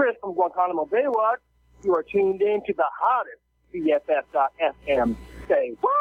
Chris from Guantanamo Bay. What? You are tuned in to the hottest BFF.FM. Say what?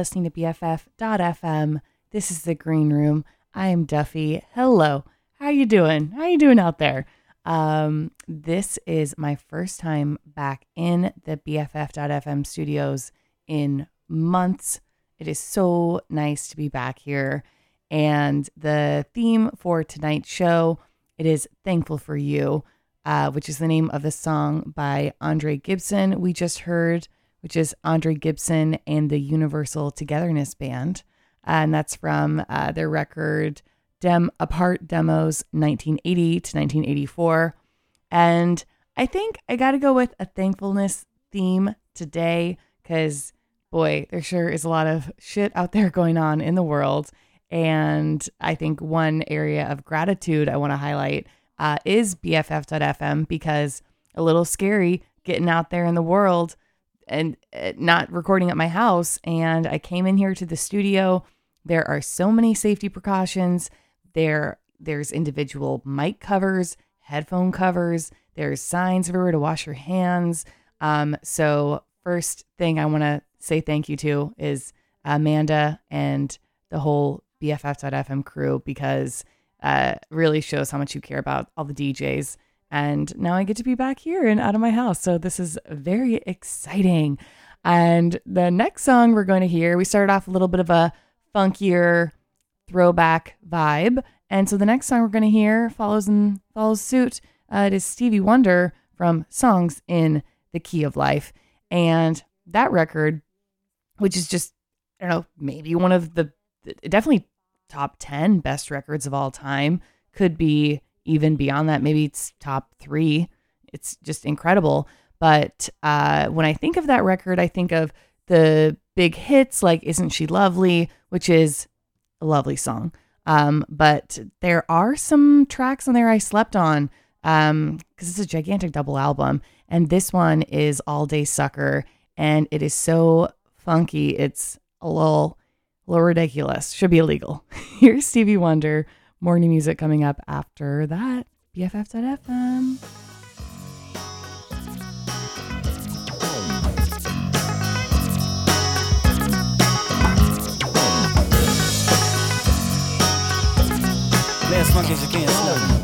Listening to BFF.FM. This is the Green Room. I am Duffy. Hello. How you doing? How you doing out there? Um, this is my first time back in the BFF.FM studios in months. It is so nice to be back here. And the theme for tonight's show, it is Thankful for You, uh, which is the name of the song by Andre Gibson we just heard which is Andre Gibson and the Universal Togetherness Band. And that's from uh, their record Dem Apart Demos 1980 to 1984. And I think I got to go with a thankfulness theme today because, boy, there sure is a lot of shit out there going on in the world. And I think one area of gratitude I want to highlight uh, is BFF.FM because a little scary getting out there in the world and uh, not recording at my house. And I came in here to the studio. There are so many safety precautions. There, there's individual mic covers, headphone covers. There's signs everywhere to wash your hands. Um, so first thing I want to say thank you to is Amanda and the whole BFF.FM crew because uh, really shows how much you care about all the DJs and now I get to be back here and out of my house. So this is very exciting. And the next song we're going to hear, we started off a little bit of a funkier throwback vibe. And so the next song we're going to hear follows and follows suit. Uh, it is Stevie Wonder from Songs in the Key of Life. And that record, which is just, I don't know, maybe one of the, definitely top 10 best records of all time, could be even beyond that. Maybe it's top three. It's just incredible. But uh, when I think of that record, I think of the big hits like Isn't She Lovely, which is a lovely song. Um, but there are some tracks on there I slept on because um, it's a gigantic double album. And this one is All Day Sucker. And it is so funky. It's a little, a little ridiculous. Should be illegal. Here's Stevie Wonder. Morning music coming up after that. BFF.FM. as funky as you can. Slow.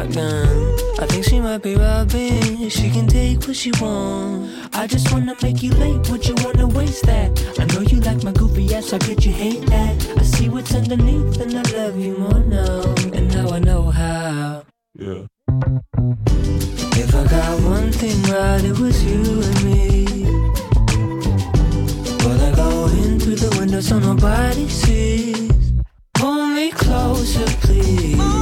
Shotgun. I think she might be robbing. She can take what she wants. I just wanna make you late. Would you wanna waste that? I know you like my goofy ass. How could you hate that? I see what's underneath, and I love you more now. And now I know how. Yeah. If I got one thing right, it was you and me. Well, I go in through the window so nobody sees. Pull me closer, please.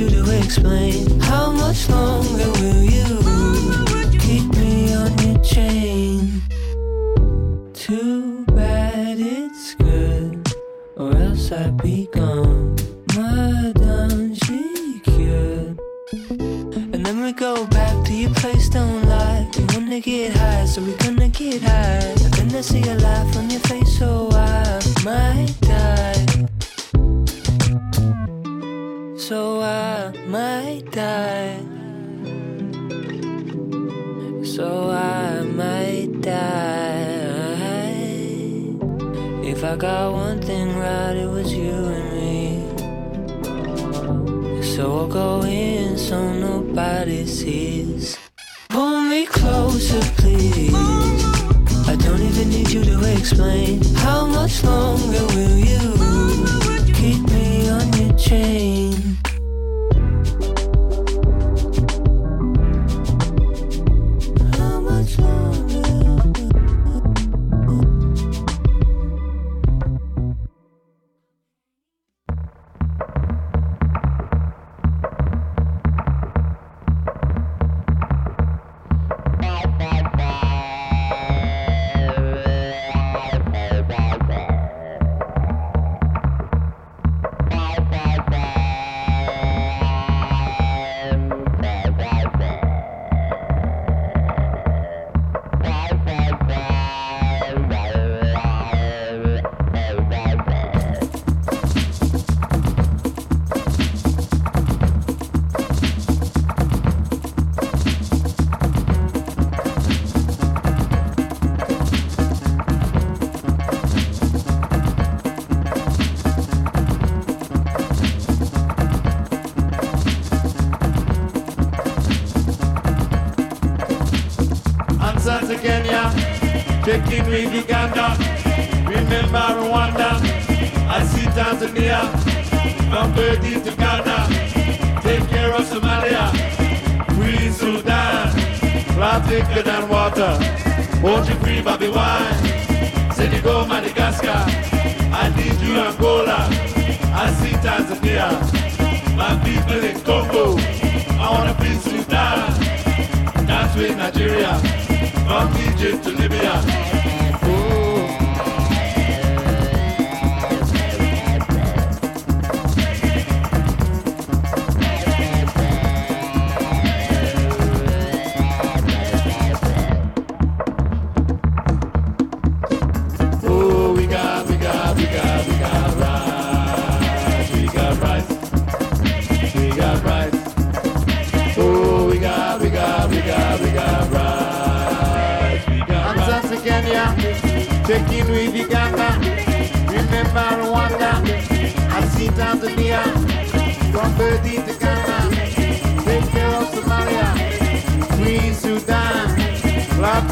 You to explain. How much longer will you keep me on your chain? Too bad it's good, or else I'd be gone. Madame, she. And then we go back to your place, don't lie. We wanna get high, so we gonna get high. And then I see a laugh on your face, so I might So I might die. So I might die. If I got one thing right, it was you and me. So I'll go in so nobody sees. Pull me closer, please. I don't even need you to explain. How much longer will you keep me chain?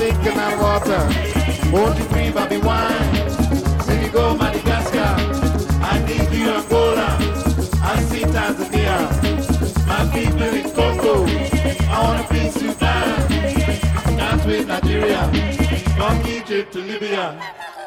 Sudan, cloud water. Won't you free Bobi Wine? Senegal, Madagascar. I need you Angola. I see Tanzania. My people in Congo. I wanna be Sudan. Dance with Nigeria. From Egypt to Libya.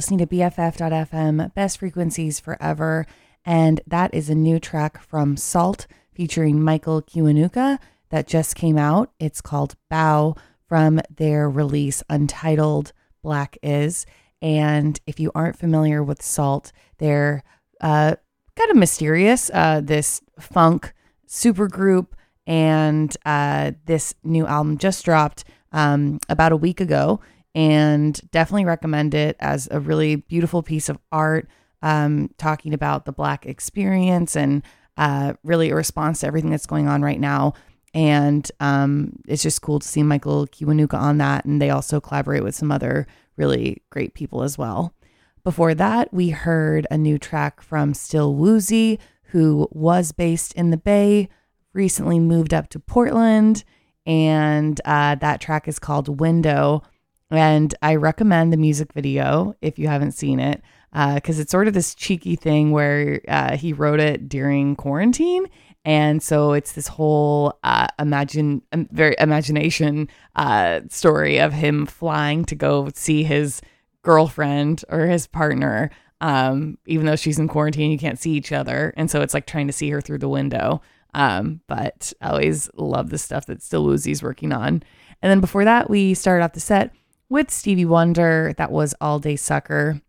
Listening to BFF.FM, best frequencies forever. And that is a new track from SAULT featuring Michael Kiwanuka that just came out. It's called Bow from their release Untitled Black Is. And if you aren't familiar with SAULT, they're uh, kind of mysterious. Uh, this funk supergroup, and uh, this new album just dropped um, about a week ago, and definitely recommend it as a really beautiful piece of art, um, talking about the Black experience and uh, really a response to everything that's going on right now. And um, it's just cool to see Michael Kiwanuka on that, and they also collaborate with some other really great people as well. Before that, we heard a new track from Still Woozy, who was based in the Bay, recently moved up to Portland, and uh, that track is called Window. And I recommend the music video if you haven't seen it, because uh, it's sort of this cheeky thing where uh, he wrote it during quarantine. And so it's this whole uh, imagine, um, very imagination uh, story of him flying to go see his girlfriend or his partner um, even though she's in quarantine, you can't see each other. And so it's like trying to see her through the window. Um, but I always love the stuff that Still Woozy's working on. And then before that, we started off the set with Stevie Wonder. That was All Day Sucker.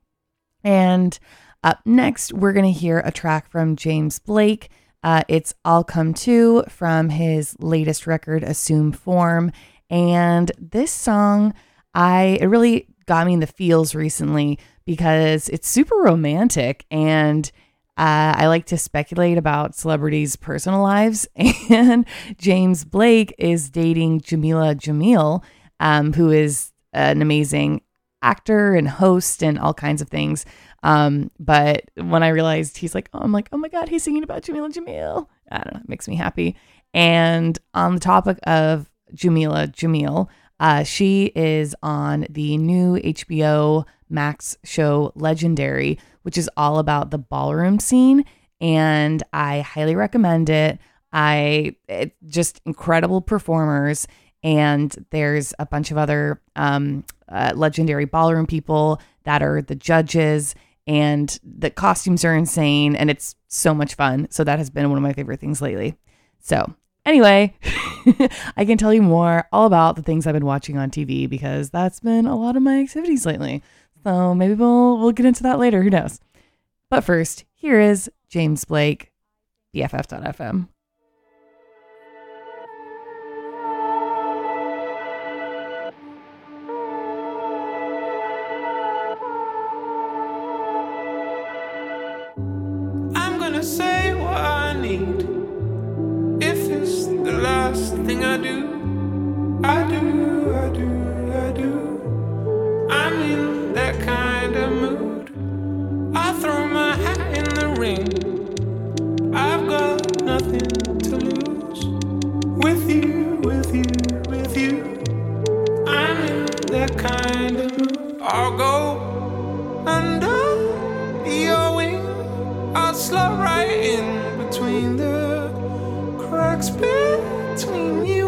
And up next, we're going to hear a track from James Blake. Uh, it's I'll Come Too from his latest record, Assume Form. And this song, I it really got me in the feels recently because it's super romantic and uh, I like to speculate about celebrities' personal lives. And James Blake is dating Jameela Jamil, um, who is an amazing actor and host and all kinds of things. Um, but when I realized he's like, oh, I'm like, oh my God, he's singing about Jameela Jamil. I don't know, it makes me happy. And on the topic of Jameela Jamil, uh, she is on the new HBO Max show Legendary, which is all about the ballroom scene. And I highly recommend it. I it, just incredible performers, and there's a bunch of other um, uh, legendary ballroom people that are the judges, and the costumes are insane, and it's so much fun. So that has been one of my favorite things lately. So Anyway, I can tell you more all about the things I've been watching on TV because that's been a lot of my activities lately. So maybe we'll we'll get into that later, who knows. But first, here is James Blake, BFF.fm. I do, I do, I do, I do. I'm in that kind of mood. I throw my hat in the ring. I've got nothing to lose. With you, with you, with you. I'm in that kind of mood. I'll go under your wing. I'll slide right in between the cracks between you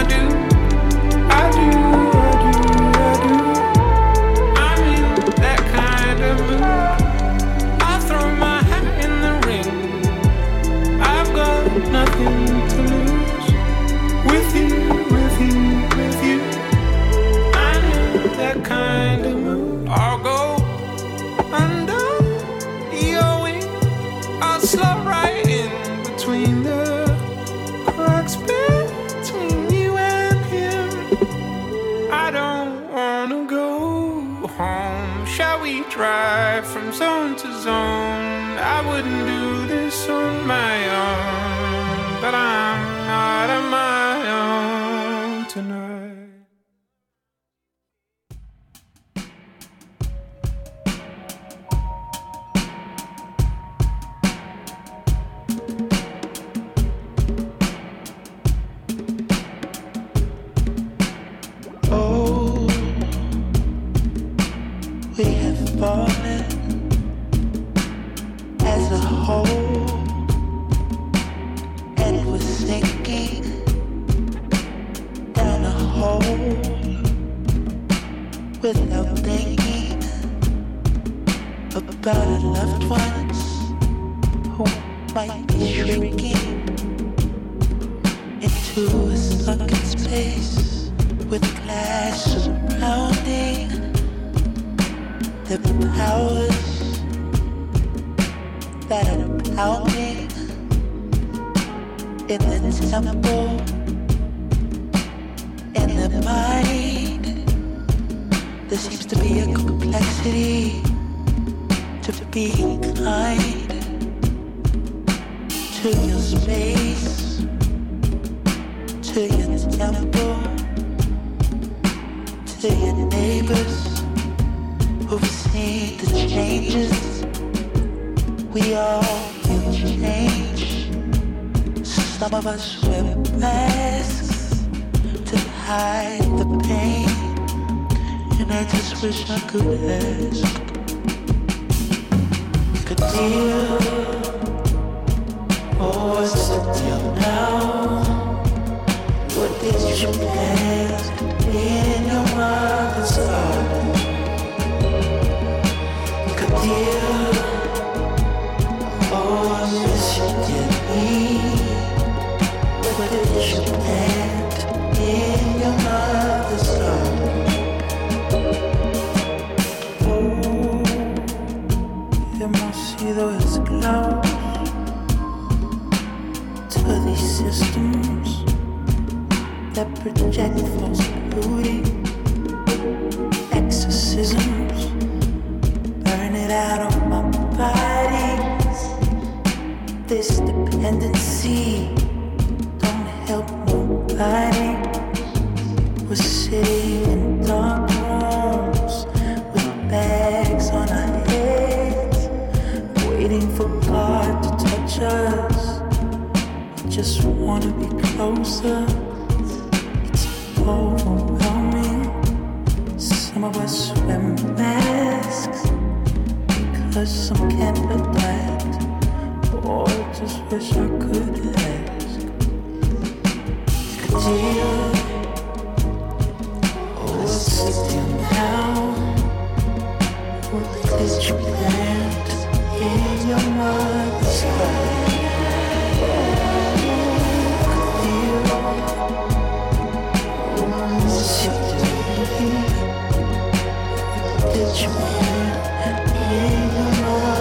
I do, did you. in your mother's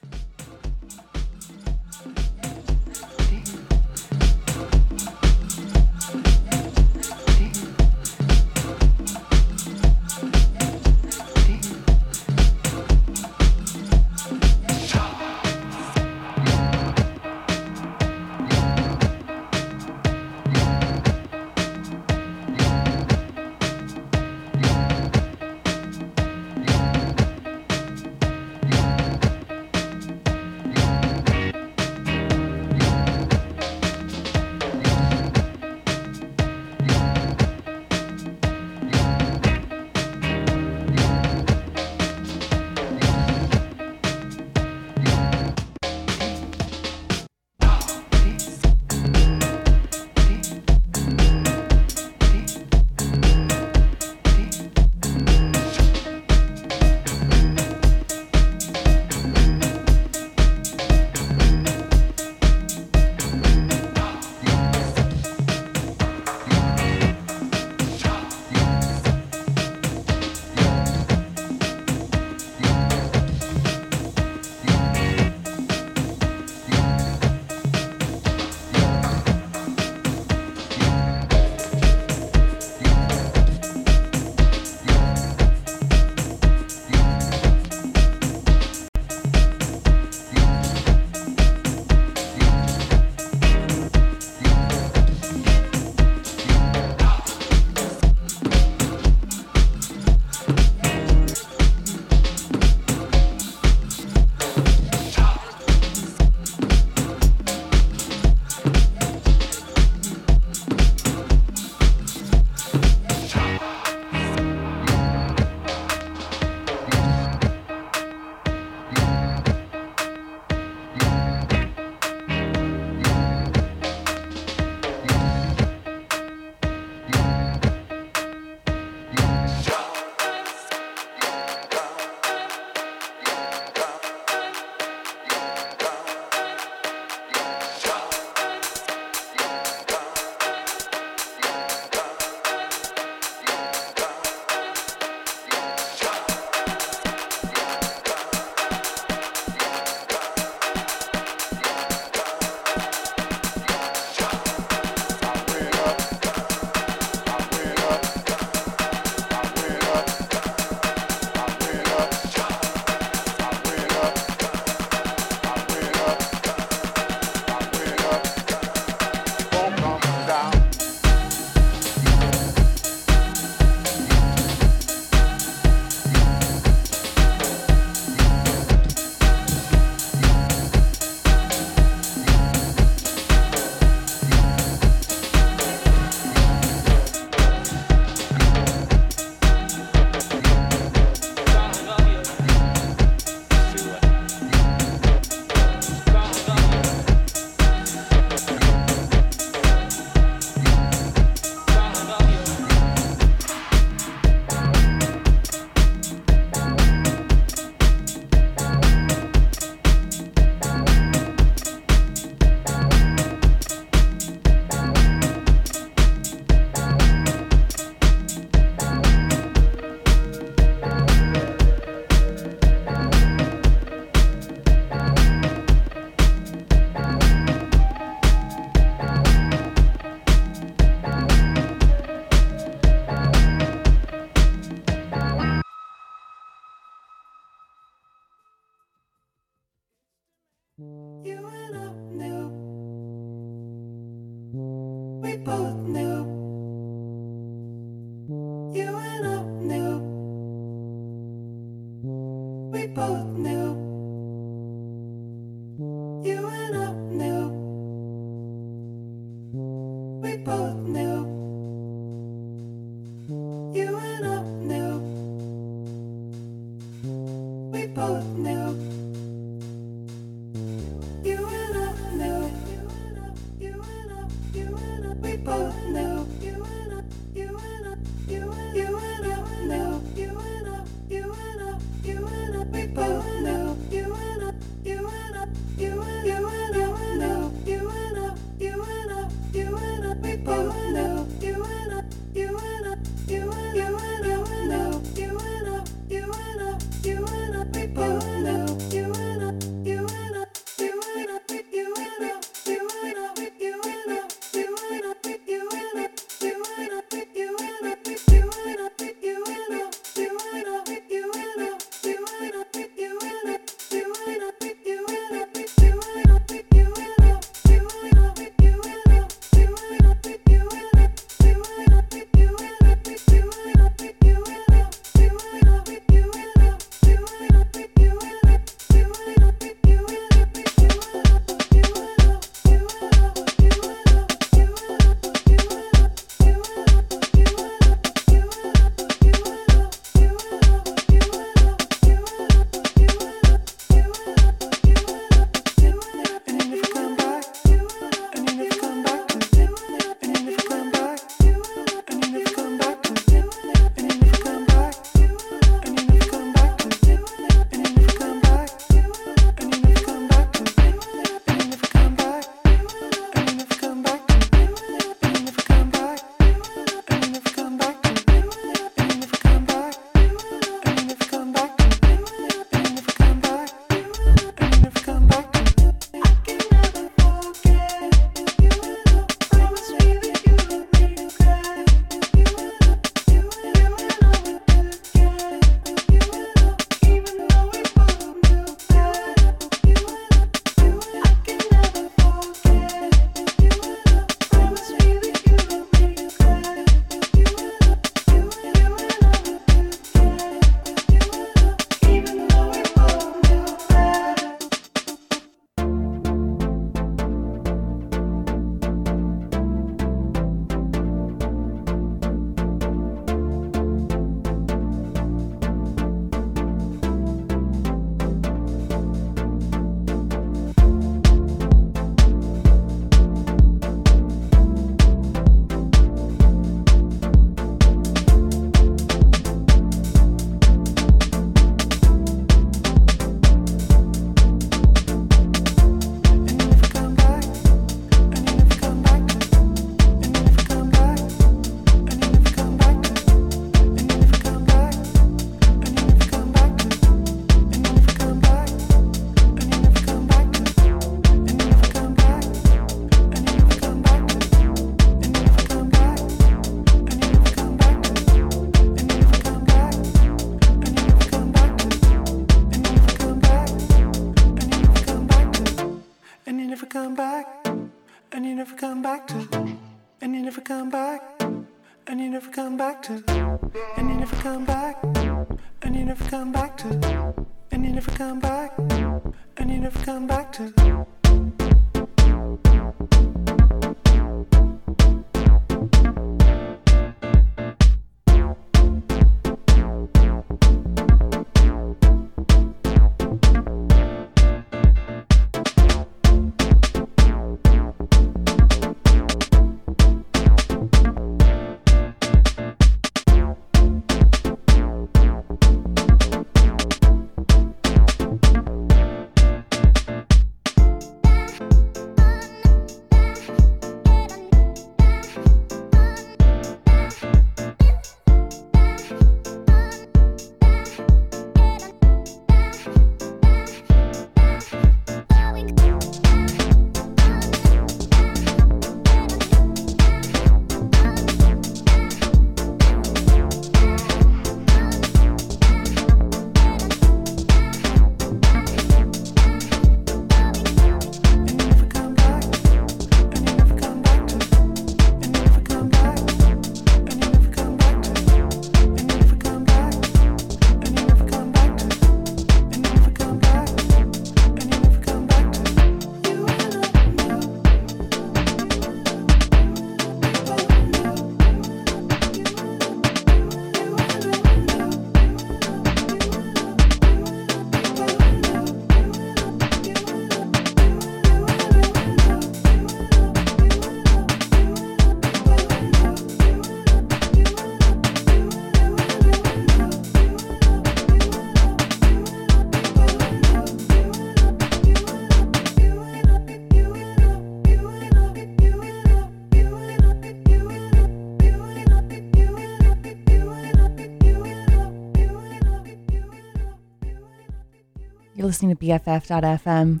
listening to BFF.FM.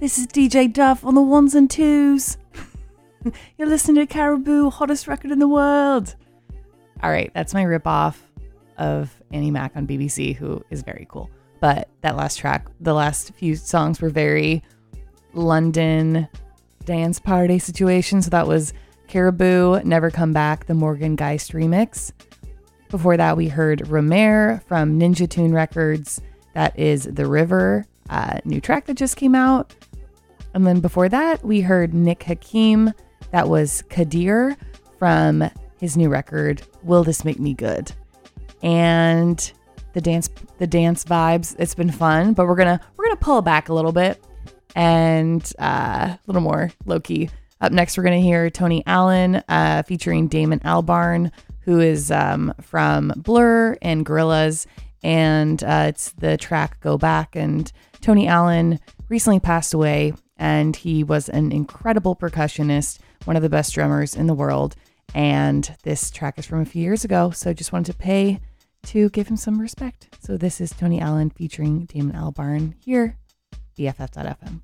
This is DJ Duff on the ones and twos. You're listening to Caribou, hottest record in the world. All right, that's my ripoff of Annie Mac on BBC, who is very cool. But that last track, the last few songs were very London dance party situation. So that was Caribou, Never Come Back, the Morgan Geist remix. Before that, we heard Romare from Ninja Tune Records. That is The River, uh, new track that just came out. And then before that, we heard Nick Hakim. That was Qadir from his new record, Will This Make Me Good? And the dance the dance vibes, it's been fun, but we're gonna we're gonna pull back a little bit and uh, a little more low key. Up next, we're gonna hear Tony Allen uh, featuring Damon Albarn, who is um, from Blur and Gorillaz, and uh, it's the track "Go Back." And Tony Allen recently passed away, and he was an incredible percussionist, one of the best drummers in the world. And this track is from a few years ago, so I just wanted to pay to give him some respect. So this is Tony Allen featuring Damon Albarn here, BFF.fm.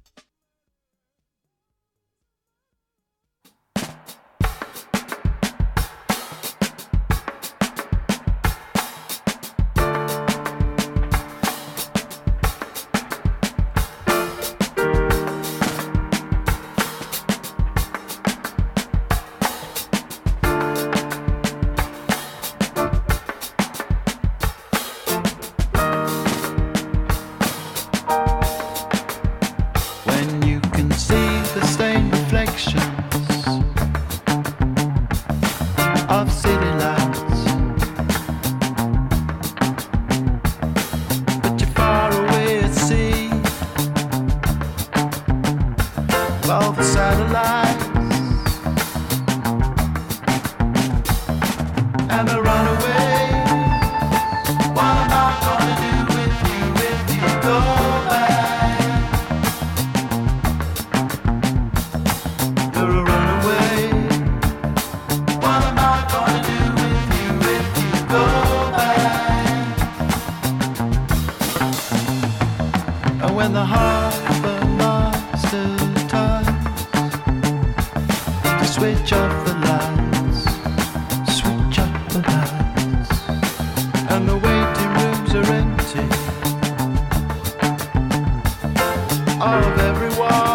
of everyone.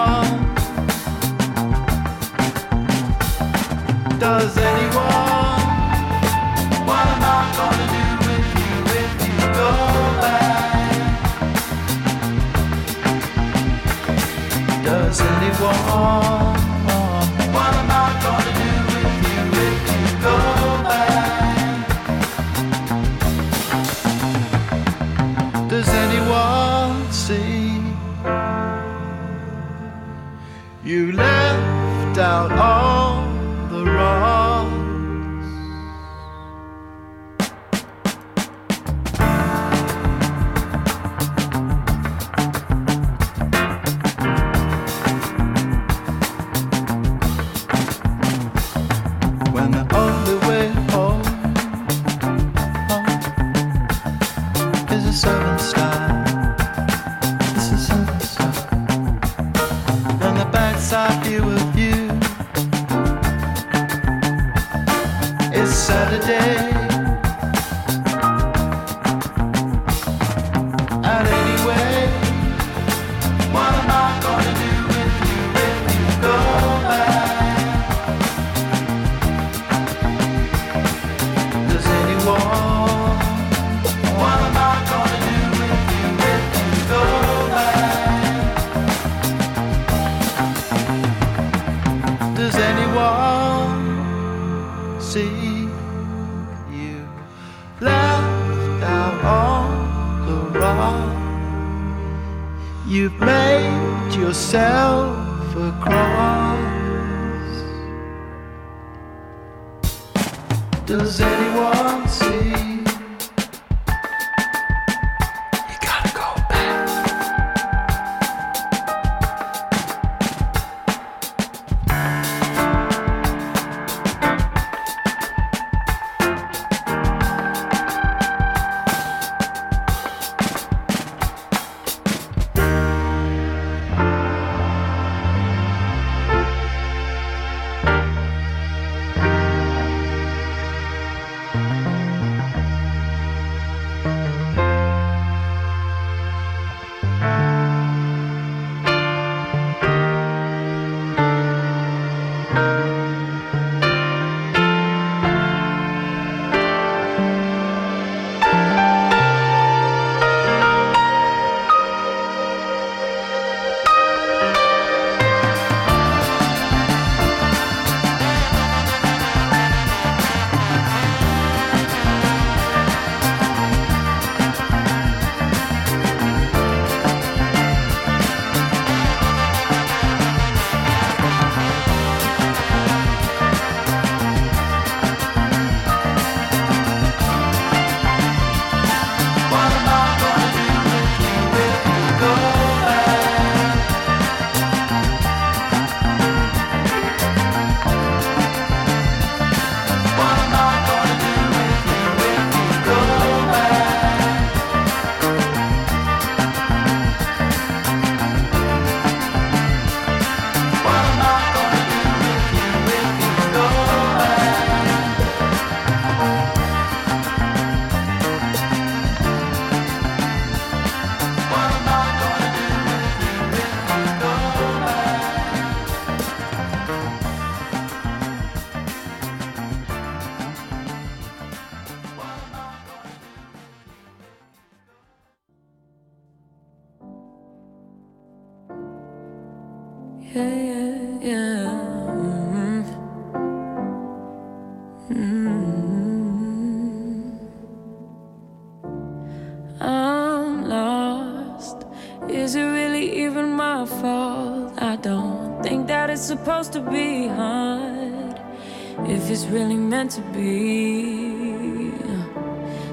to be.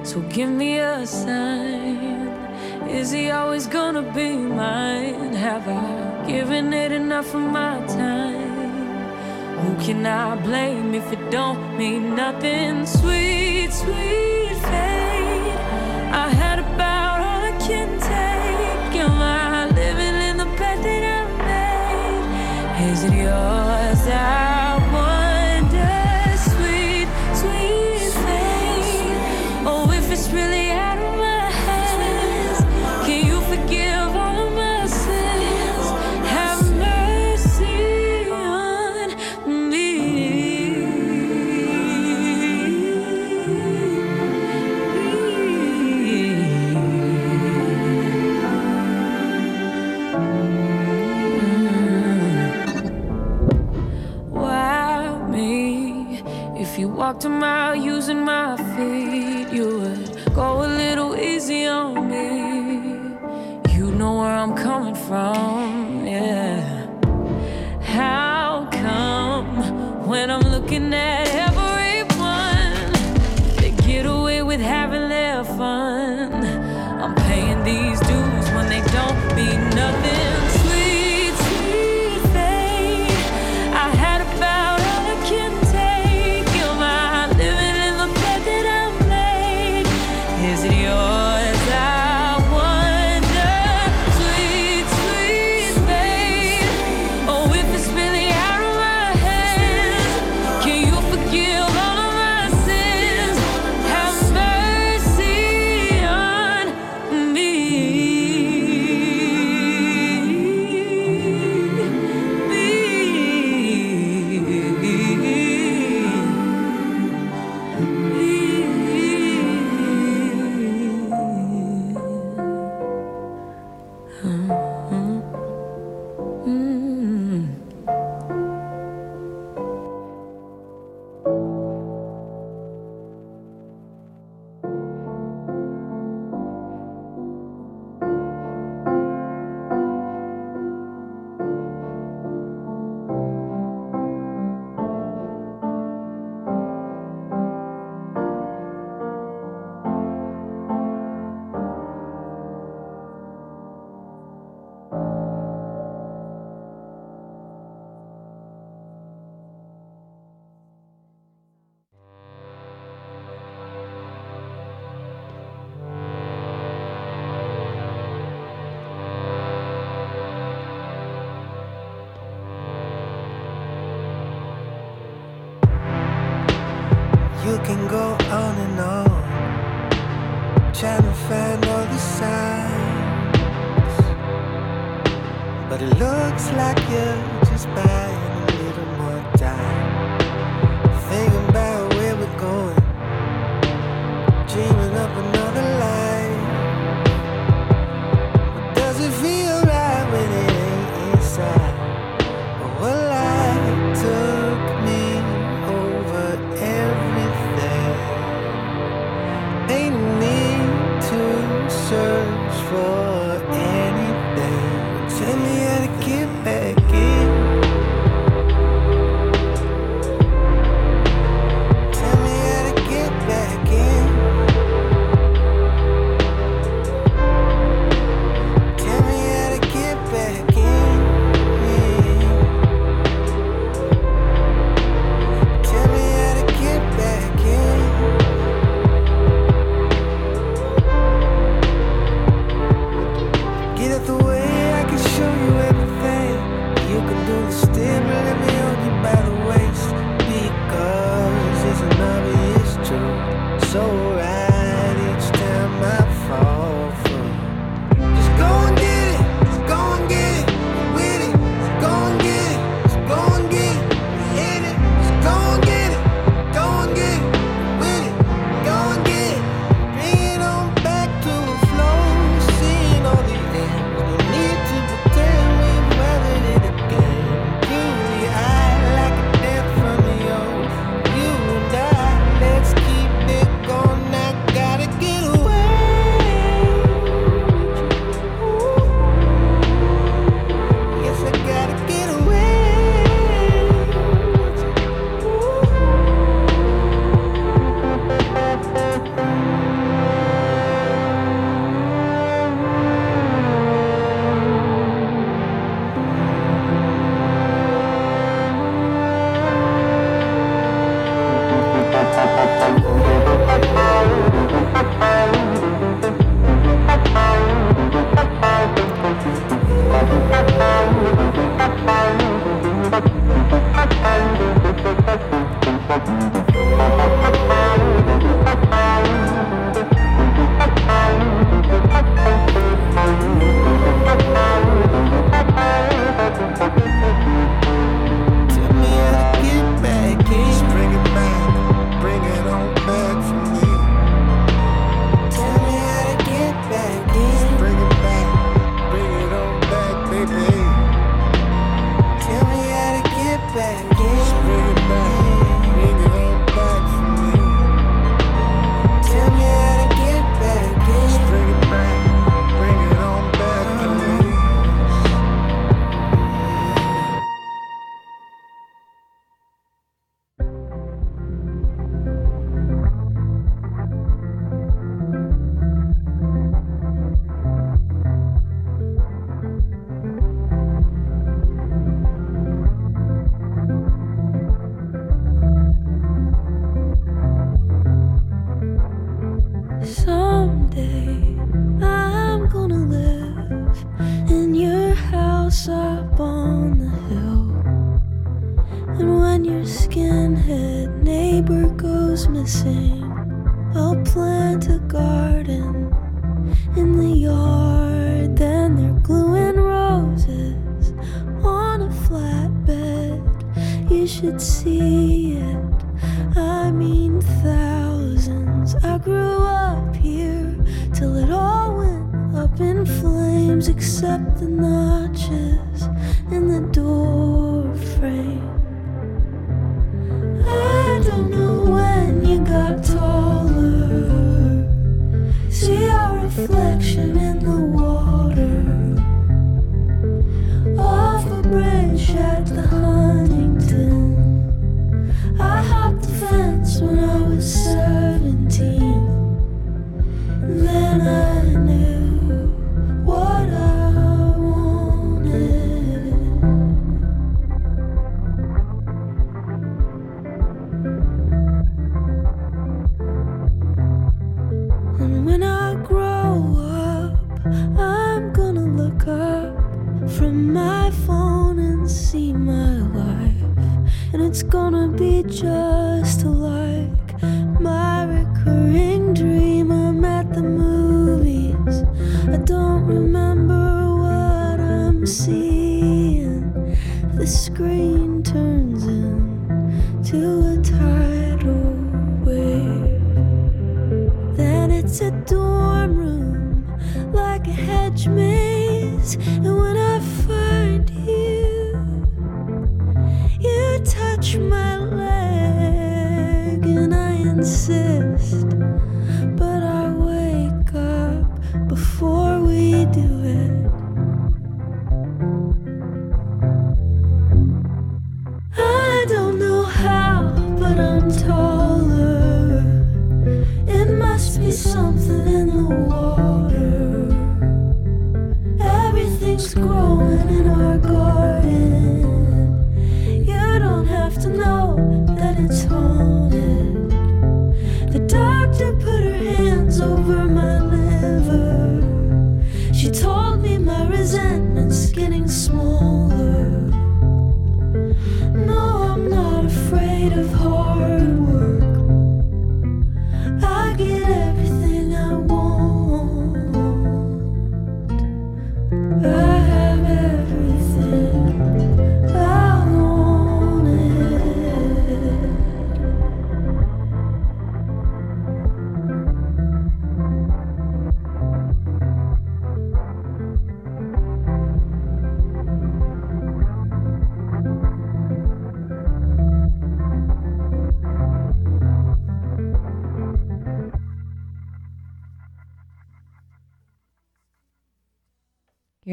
So give me a sign. Is he always gonna be mine? Have I given it enough of my time? Who can I blame if it don't mean nothing? Sweet, sweet fate. I had about all I can take. Am I living in the path that I made? Is it yours? I But it looks like you're just buying a little more time. Should see it. I mean, thousands. I grew up here till it all went up in flames, except the notches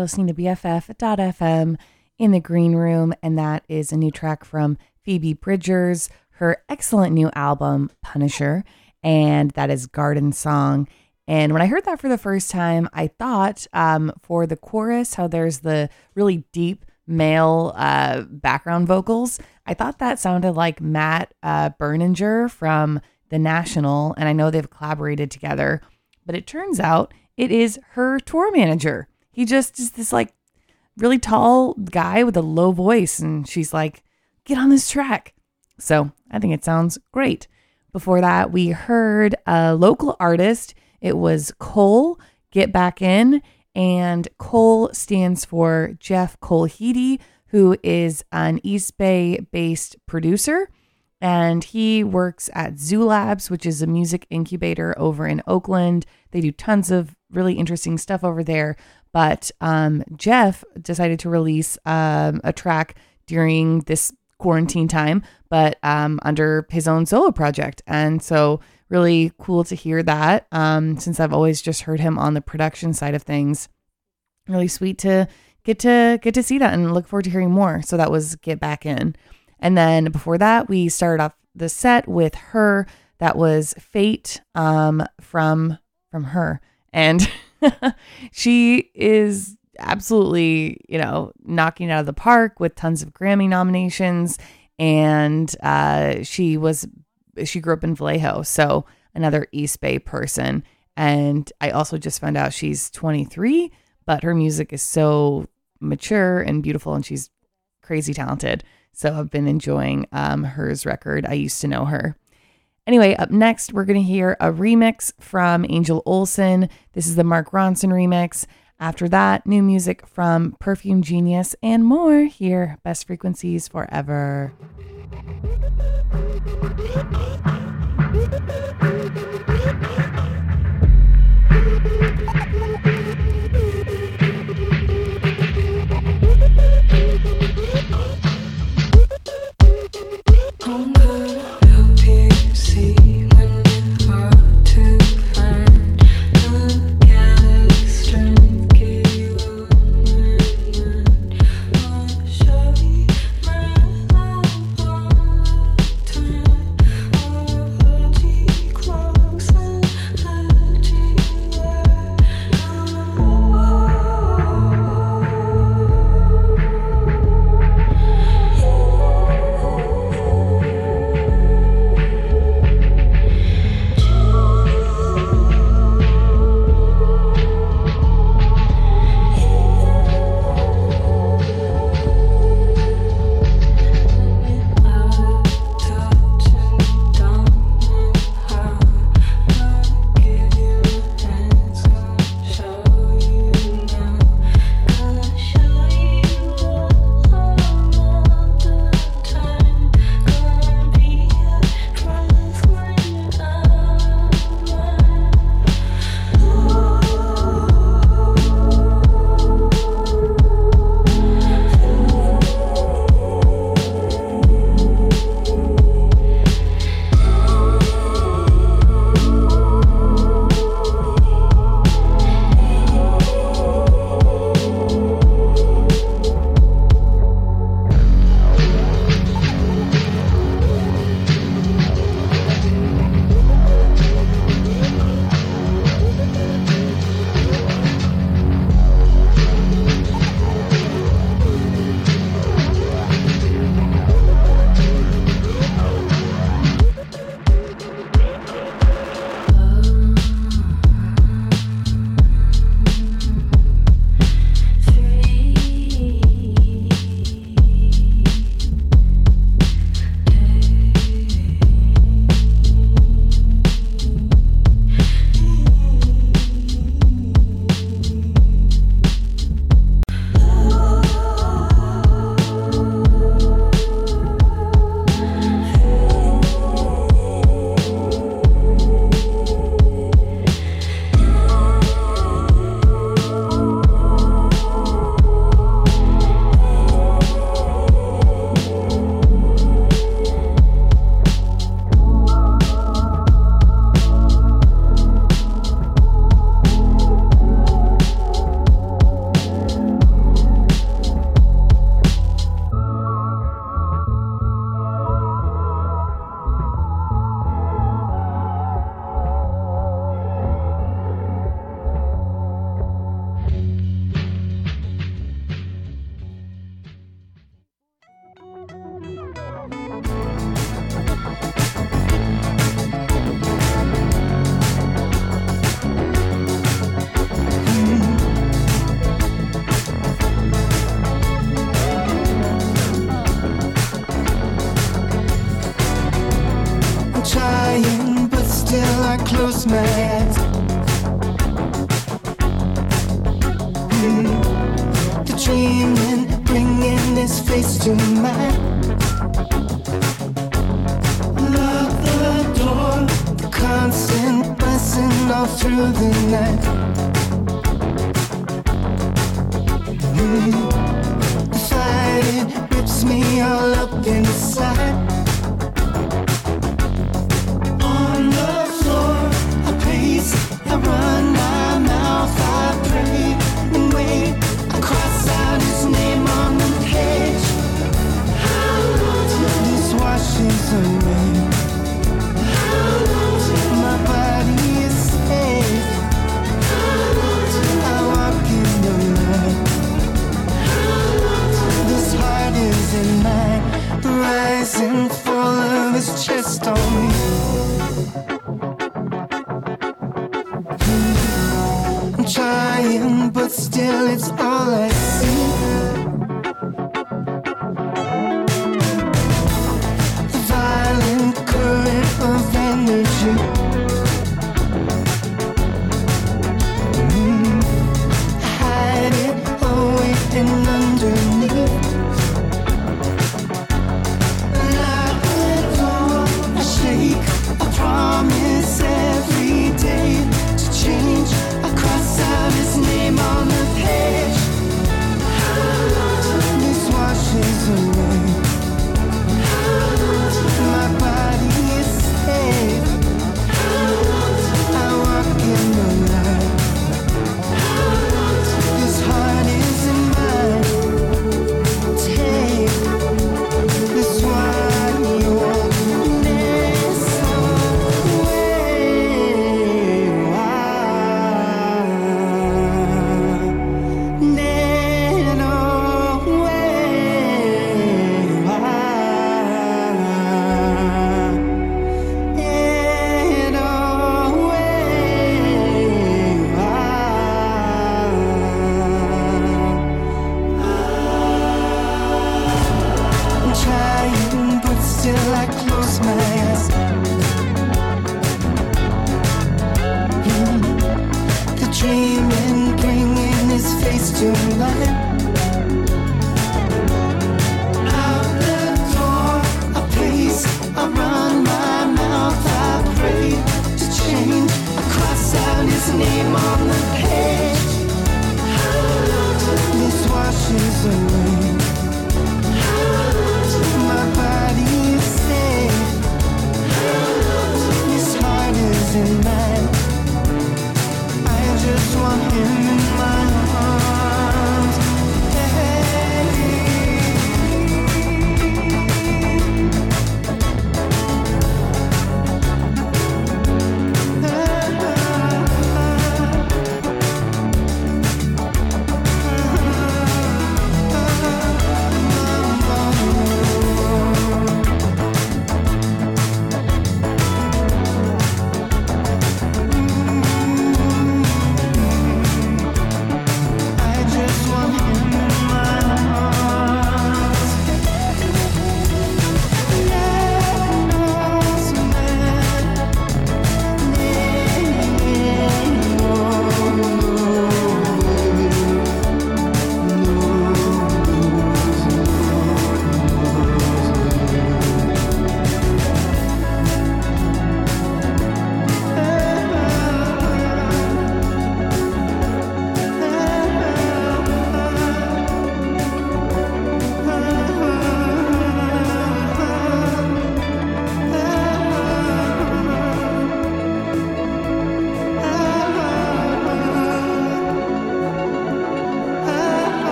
You're listening to BFF.FM in the green room, and that is a new track from Phoebe Bridgers, her excellent new album, Punisher, and that is Garden Song. And when I heard that for the first time, I thought um, for the chorus, how there's the really deep male uh, background vocals, I thought that sounded like Matt uh, Berninger from The National, and I know they've collaborated together, but it turns out it is her tour manager. He just is this like really tall guy with a low voice, and she's like, get on this track. So I think it sounds great. Before that, we heard a local artist. It was KOL, Get Back In. And KOL stands for Jeff Kolhede, who is an East Bay based producer. And he works at Zoo Labs, which is a music incubator over in Oakland. They do tons of really interesting stuff over there. But um, Jeff decided to release um, a track during this quarantine time, but um, under his own solo project. And so, really cool to hear that um, since I've always just heard him on the production side of things. Really sweet to get to get to see that and look forward to hearing more. So that was Get Back In. And then before that, we started off the set with her. That was Fate um, from from H.E.R., and she is absolutely, you know, knocking out of the park with tons of Grammy nominations. And uh, she was, she grew up in Vallejo. So another East Bay person. And I also just found out she's 23, but her music is so mature and beautiful and she's crazy talented. So I've been enjoying um, H.E.R.'s record. I used to know her. Anyway, up next, we're going to hear a remix from Angel Olsen. This is the Mark Ronson remix. After that, new music from Perfume Genius and more here, Best Frequencies Forever.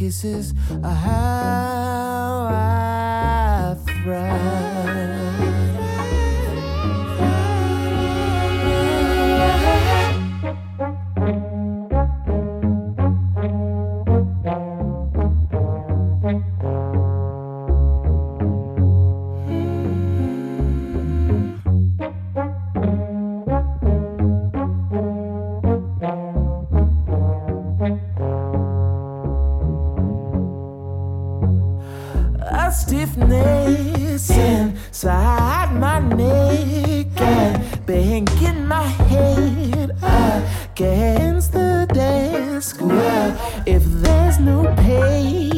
kisses I have. stiffness inside my neck and banging my head against the desk. Well, if there's no pain.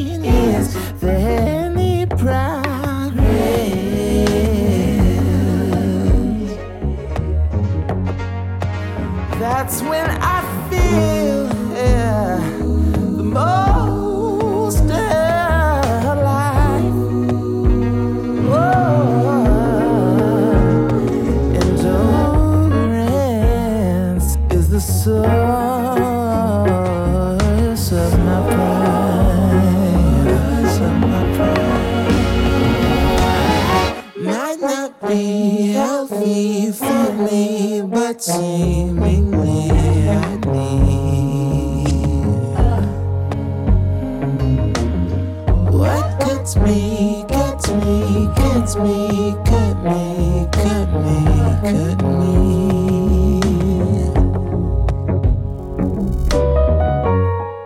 Me, cut me, cut me, cut me.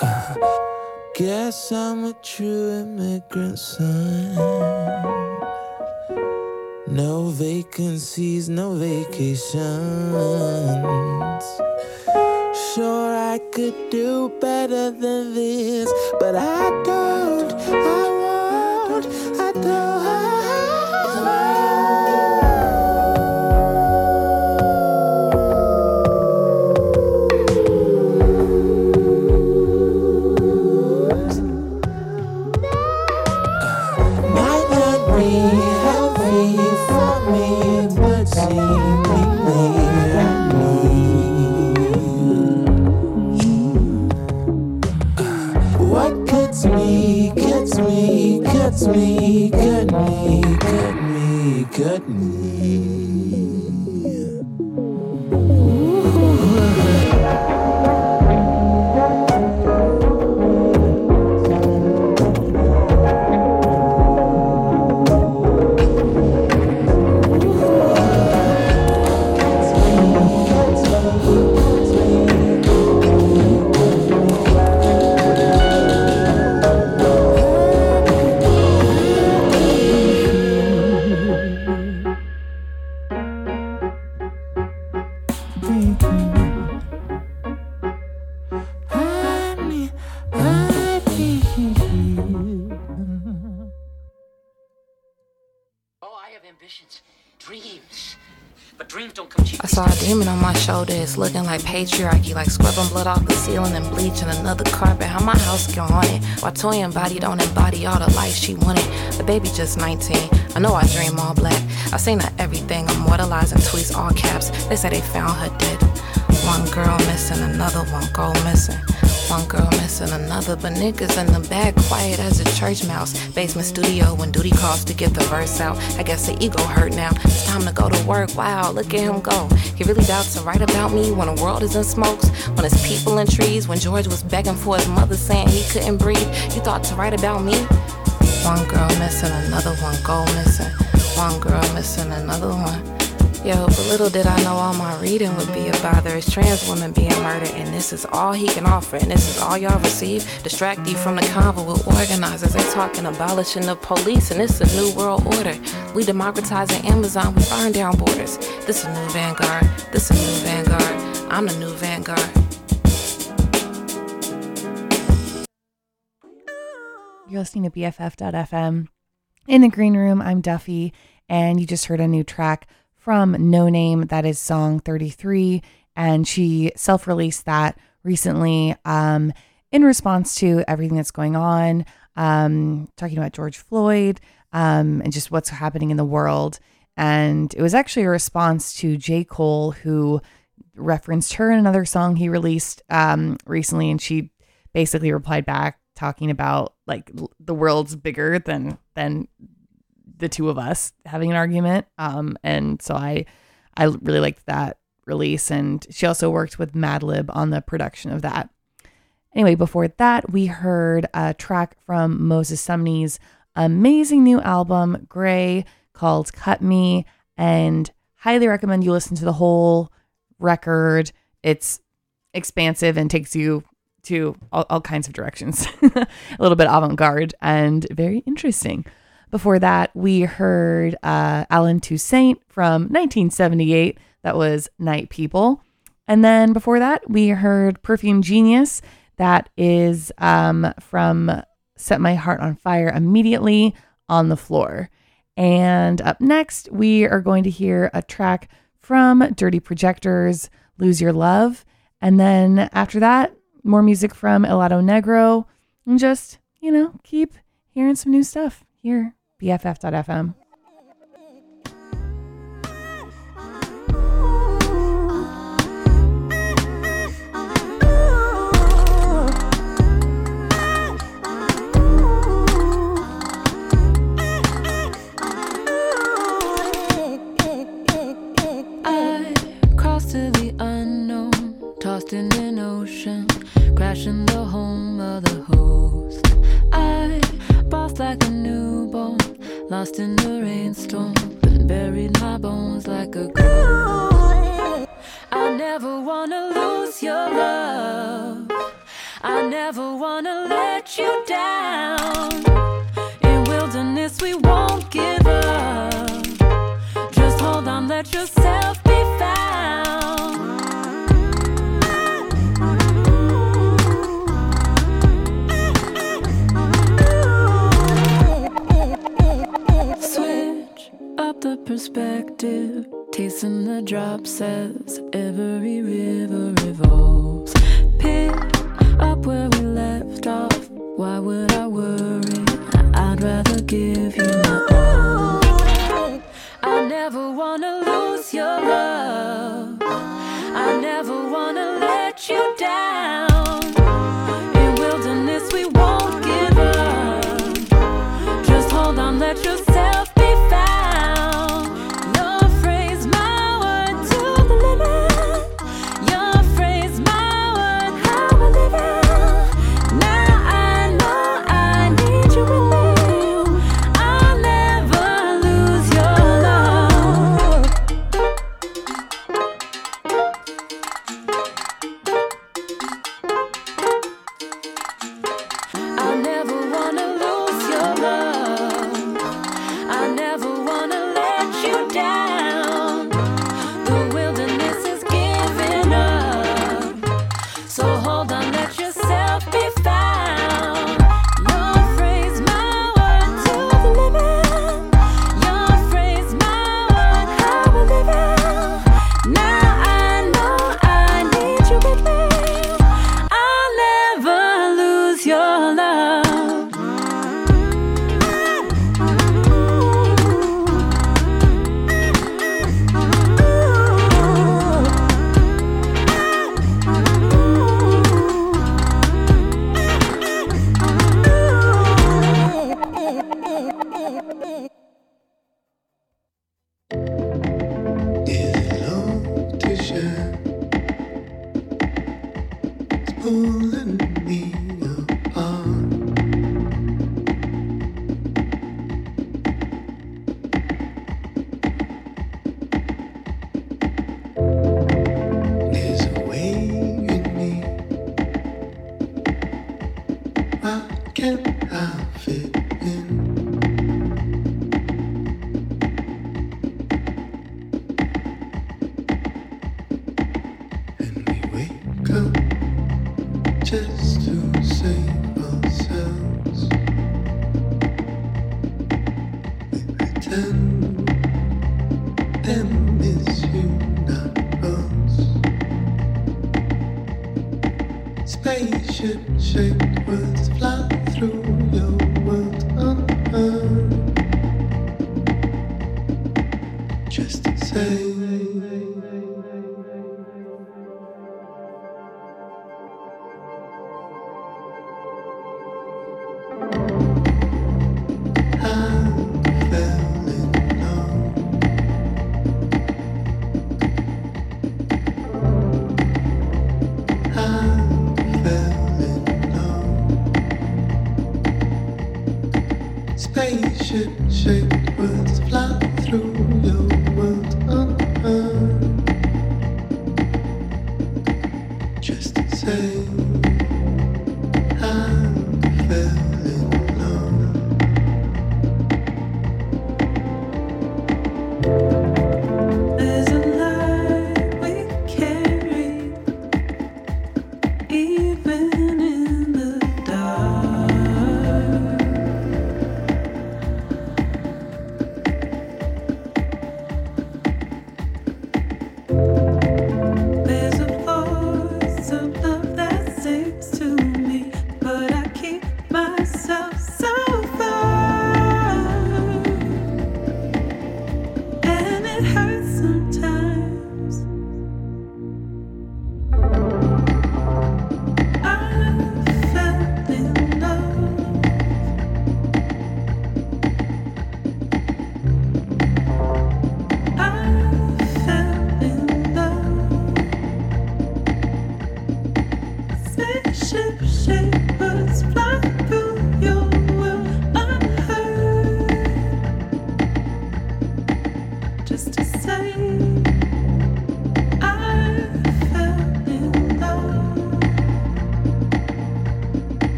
Uh, guess I'm a true immigrant son. No vacancies, no vacations. Sure, I could do better than this, but I don't. I shoulder. It's looking like patriarchy, like scrubbing blood off the ceiling and bleaching another carpet. How my house get haunted? While Toyin body don't embody all the life she wanted. The baby just 19. I know I dream all black. I seen her everything, immortalizing tweets all caps. They say they found her dead. One girl missing, another one go missing. One girl missing another, but niggas in the back quiet as a church mouse. Basement studio when duty calls to get the verse out. I guess the ego hurt now. It's time to go to work. Wow, look at him go. He really doubts to write about me when the world is in smokes. When it's people in trees. When George was begging for his mother saying he couldn't breathe. You thought to write about me? One girl missing, another one go missing. One girl missing, another one. Yo, but little did I know all my reading would be about there is trans women being murdered, and this is all he can offer, and this is all y'all receive. Distract you from the convo with organizers. They talking abolishing the police, and it's a new world order. We democratizing Amazon, we burn down borders. This is a new vanguard. This is a new vanguard. I'm the new vanguard. You're listening to BFF.FM. In the green room, I'm Duffy, and you just heard a new track from Noname. That is song 33, and she self released that recently um, in response to everything that's going on, um, talking about George Floyd um, and just what's happening in the world. And it was actually a response to J. Cole, who referenced her in another song he released um, recently, and she basically replied back talking about like the world's bigger than than the two of us having an argument. Um, and so I I really liked that release, and she also worked with Madlib on the production of that. Anyway, before that, we heard a track from Moses Sumney's amazing new album, grae, called Cut Me, and highly recommend you listen to the whole record. It's expansive and takes you to all, all kinds of directions, a little bit avant garde and very interesting. Before that, we heard uh, Allen Toussaint from 1978. That was Night People. And then before that, we heard Perfume Genius. That is um, from Set My Heart on Fire Immediately on the Floor. And up next, we are going to hear a track from Dirty Projectors, Lose Your Love. And then after that, more music from Helado Negro. And just, you know, keep hearing some new stuff here, BFF.FM. I crossed to the unknown, tossed in an ocean, crashing the home of the host. I bossed like a newborn, lost in the rainstorm, but buried my bones like a ghost. I never wanna lose your love. I never wanna let you down. In wilderness, we won't give up. Just hold on, let yourself perspective. Tasting the drops as every river revolves. Pick up where we left off. Why would I worry? I'd rather give you my all. I never wanna lose your love. I never wanna let you down.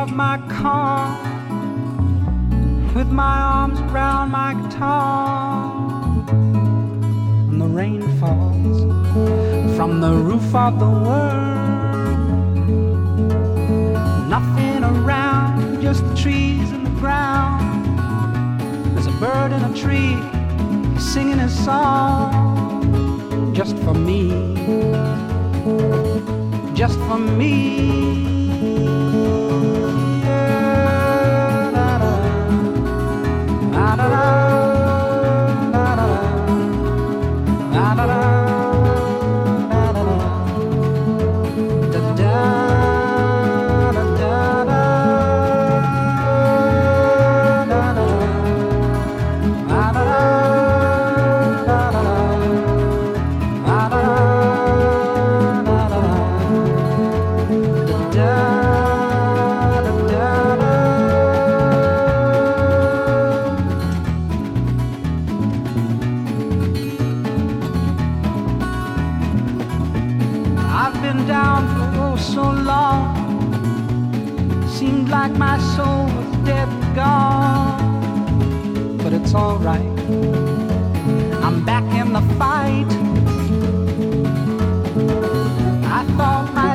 Of my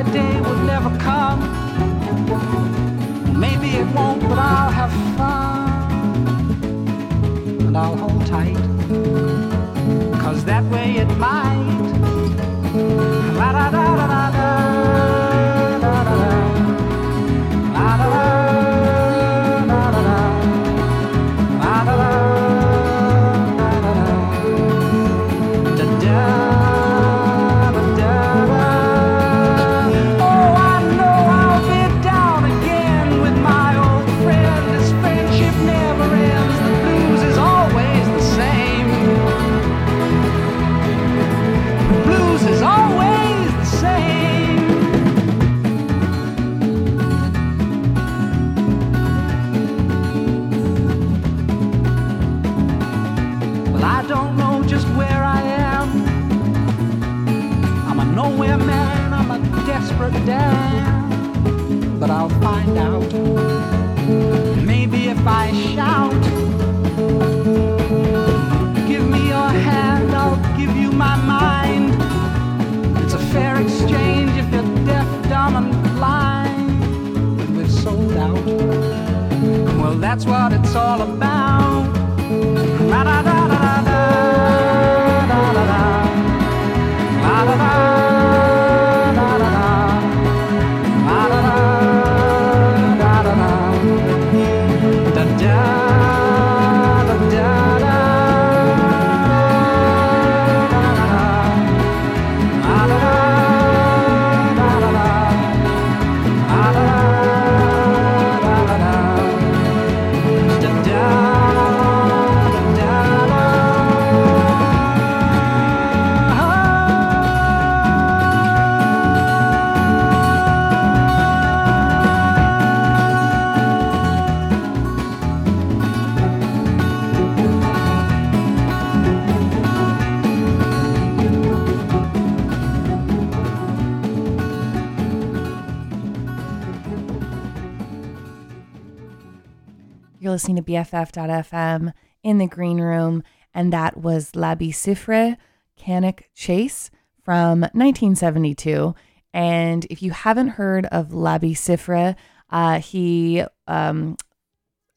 my day will never come. Maybe it won't, but I'll have fun. And I'll hold tight. Cause that way it might. La da da da da. da that's what it's all about. Listening to BFF.FM in the green room, and that was Labi Siffre Cannock Chase from 1972. And if you haven't heard of Labi Siffre, uh, he um,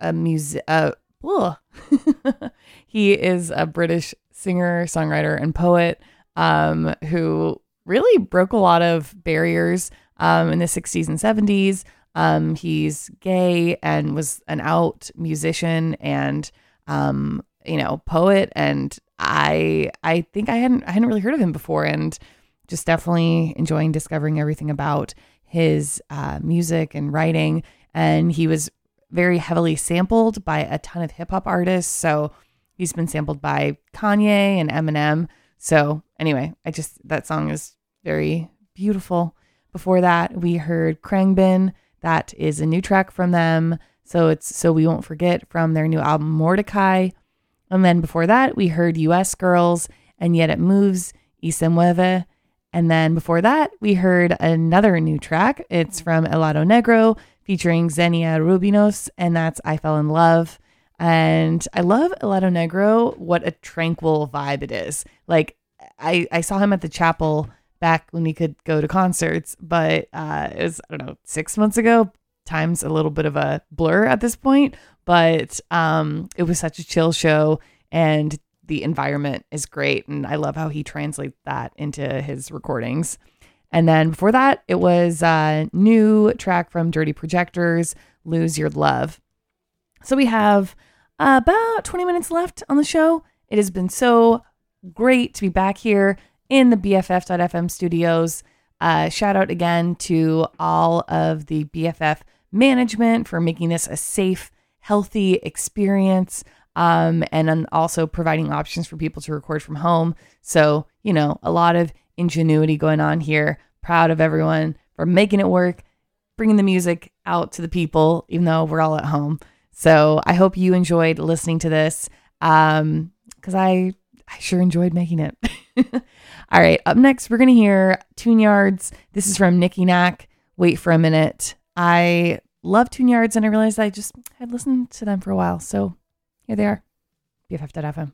a music uh, he is a British singer, songwriter, and poet um, who really broke a lot of barriers um, in the 60s and 70s. Um, he's gay and was an out musician and um, you know poet, and I I think I hadn't I hadn't really heard of him before, and just definitely enjoying discovering everything about his uh, music and writing. And he was very heavily sampled by a ton of hip hop artists. So he's been sampled by Kanye and Eminem. So anyway, I just that song is very beautiful. Before that, we heard Khruangbin. That is a new track from them. So it's so we won't forget from their new album Mordechai. And then before that, we heard US Girls and Yet It Moves, Y Mueve. And then before that, we heard another new track. It's from Helado Negro featuring Xenia Rubinos, and that's I Fell in Love. And I love Helado Negro, what a tranquil vibe it is. Like, I, I saw him at the chapel back when we could go to concerts, but uh, it was, I don't know, six months ago. Time's a little bit of a blur at this point, but um, it was such a chill show and the environment is great. And I love how he translates that into his recordings. And then before that, it was a new track from Dirty Projectors, Lose Your Love. So we have about 20 minutes left on the show. It has been so great to be back here in the BFF.FM studios. Uh, shout out again to all of the BFF management for making this a safe, healthy experience. Um, and also providing options for people to record from home. So, you know, a lot of ingenuity going on here. Proud of everyone for making it work, bringing the music out to the people, even though we're all at home. So I hope you enjoyed listening to this um, because I, I sure enjoyed making it. all right, up next, we're going to hear Tune-Yards. This is from Nikki Nack. Wait for a minute. I love Tune-Yards and I realized I just had listened to them for a while. So here they are. BFF.fm.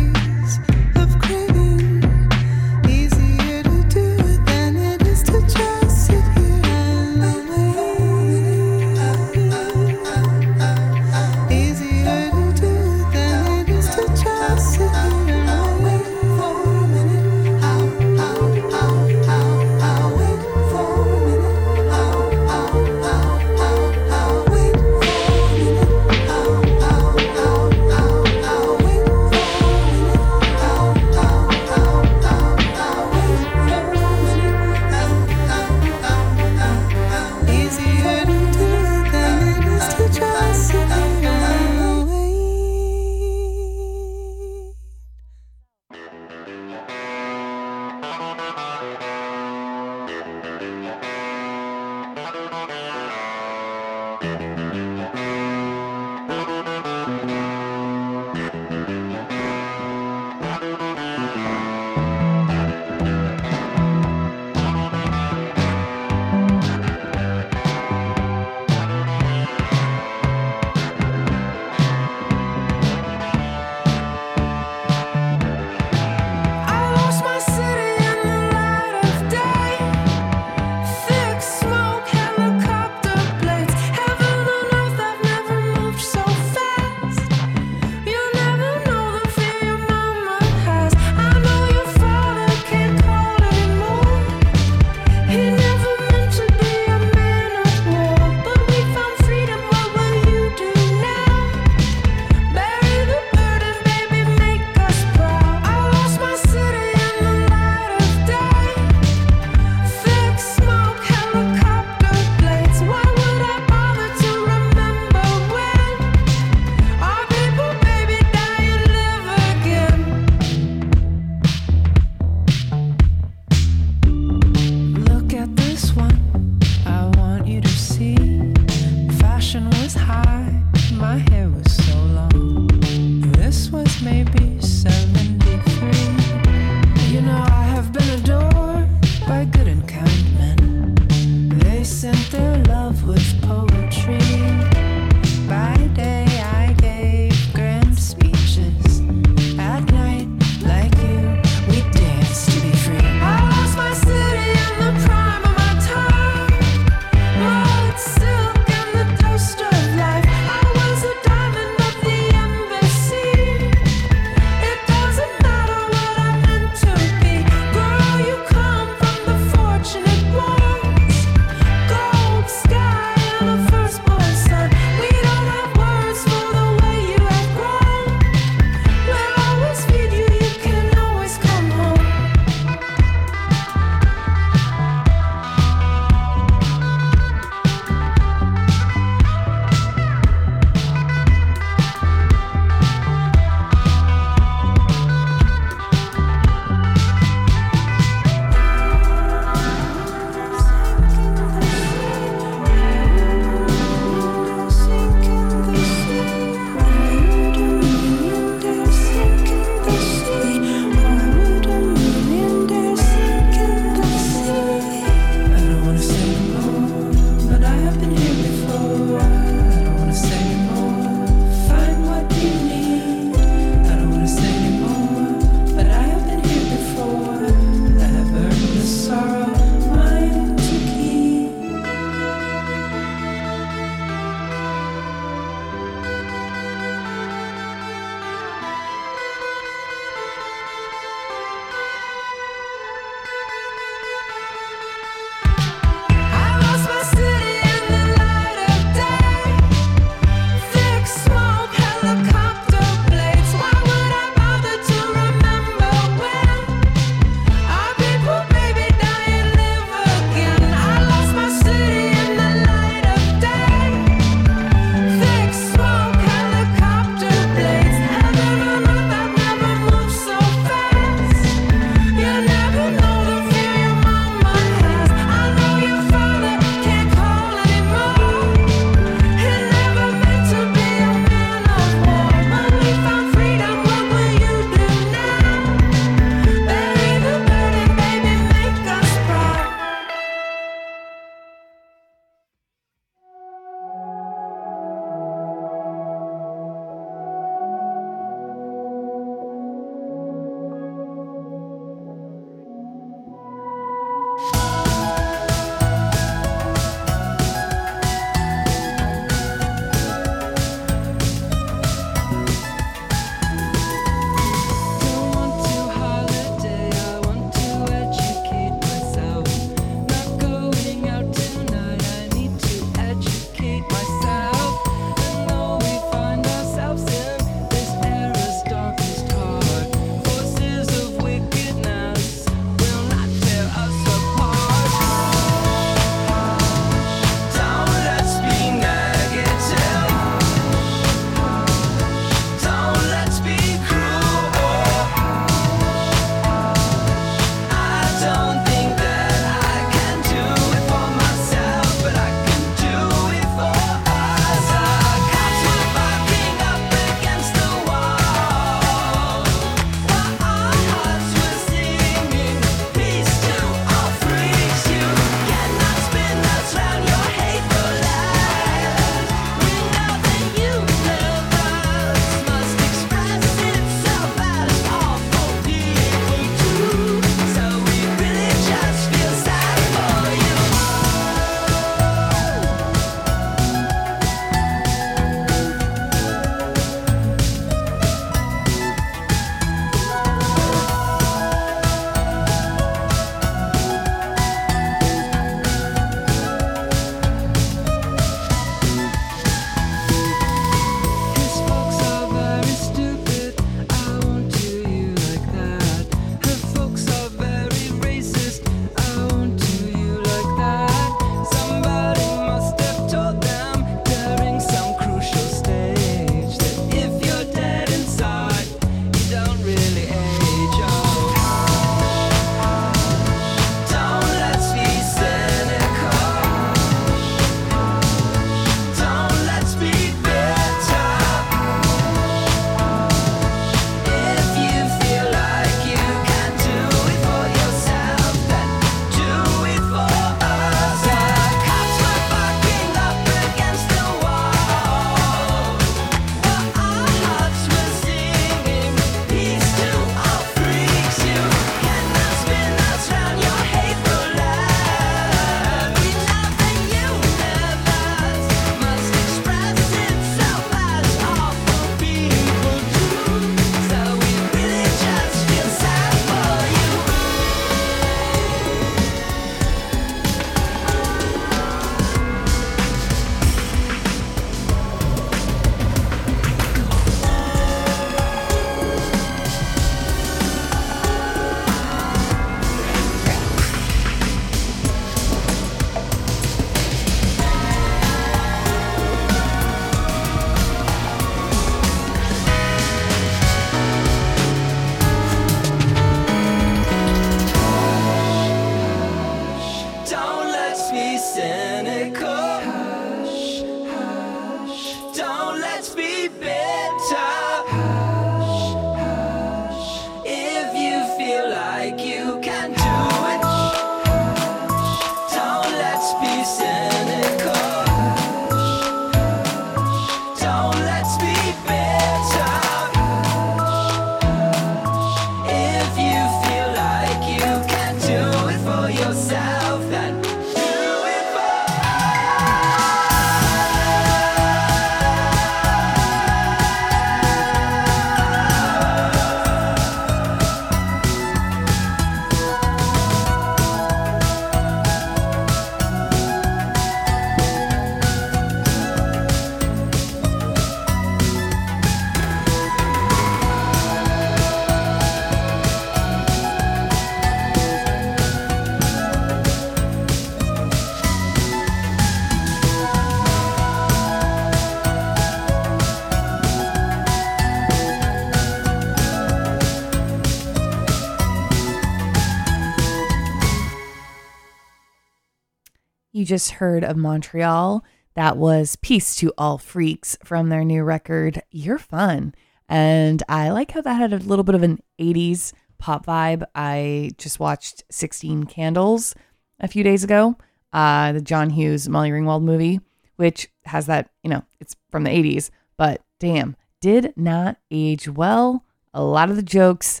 You just heard of Montreal. That was Peace to All Freaks from their new record, You're Fun. And I like how that had a little bit of an 80s pop vibe. I just watched 16 Candles a few days ago, uh, the John Hughes Molly Ringwald movie, which has that, you know, it's from the 80s, but damn, did not age well. A lot of the jokes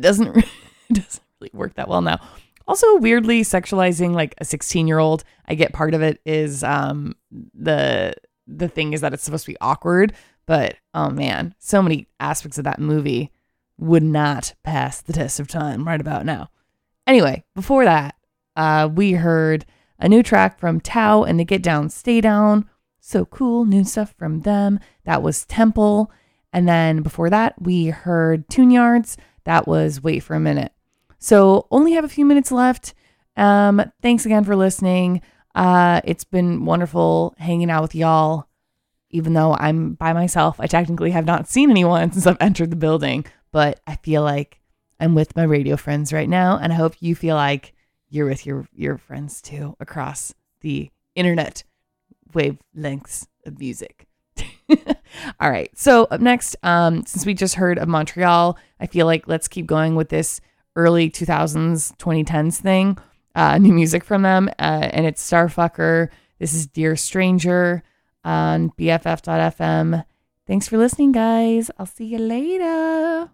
doesn't doesn't really work that well now. Also, weirdly sexualizing like a 16 year old. I get part of it is um the the thing is that it's supposed to be awkward, but oh man, so many aspects of that movie would not pass the test of time right about now. Anyway, before that, uh, we heard a new track from Tao and the Get Down, Stay Down. So cool, new stuff from them. That was Temple. And then before that, we heard Tune-Yards. That was Wait for a Minute. So only have a few minutes left. Um, thanks again for listening. Uh, it's been wonderful hanging out with y'all. Even though I'm by myself, I technically have not seen anyone since I've entered the building, but I feel like I'm with my radio friends right now, and I hope you feel like you're with your your friends too across the internet wavelengths of music. All right. So up next, um, since we just heard of Montreal, I feel like let's keep going with this early 2000s, 2010s thing. Uh, new music from them, uh, and it's Starfucker. This is Dear Stranger on BFF.fm. Thanks for listening, guys. I'll see you later.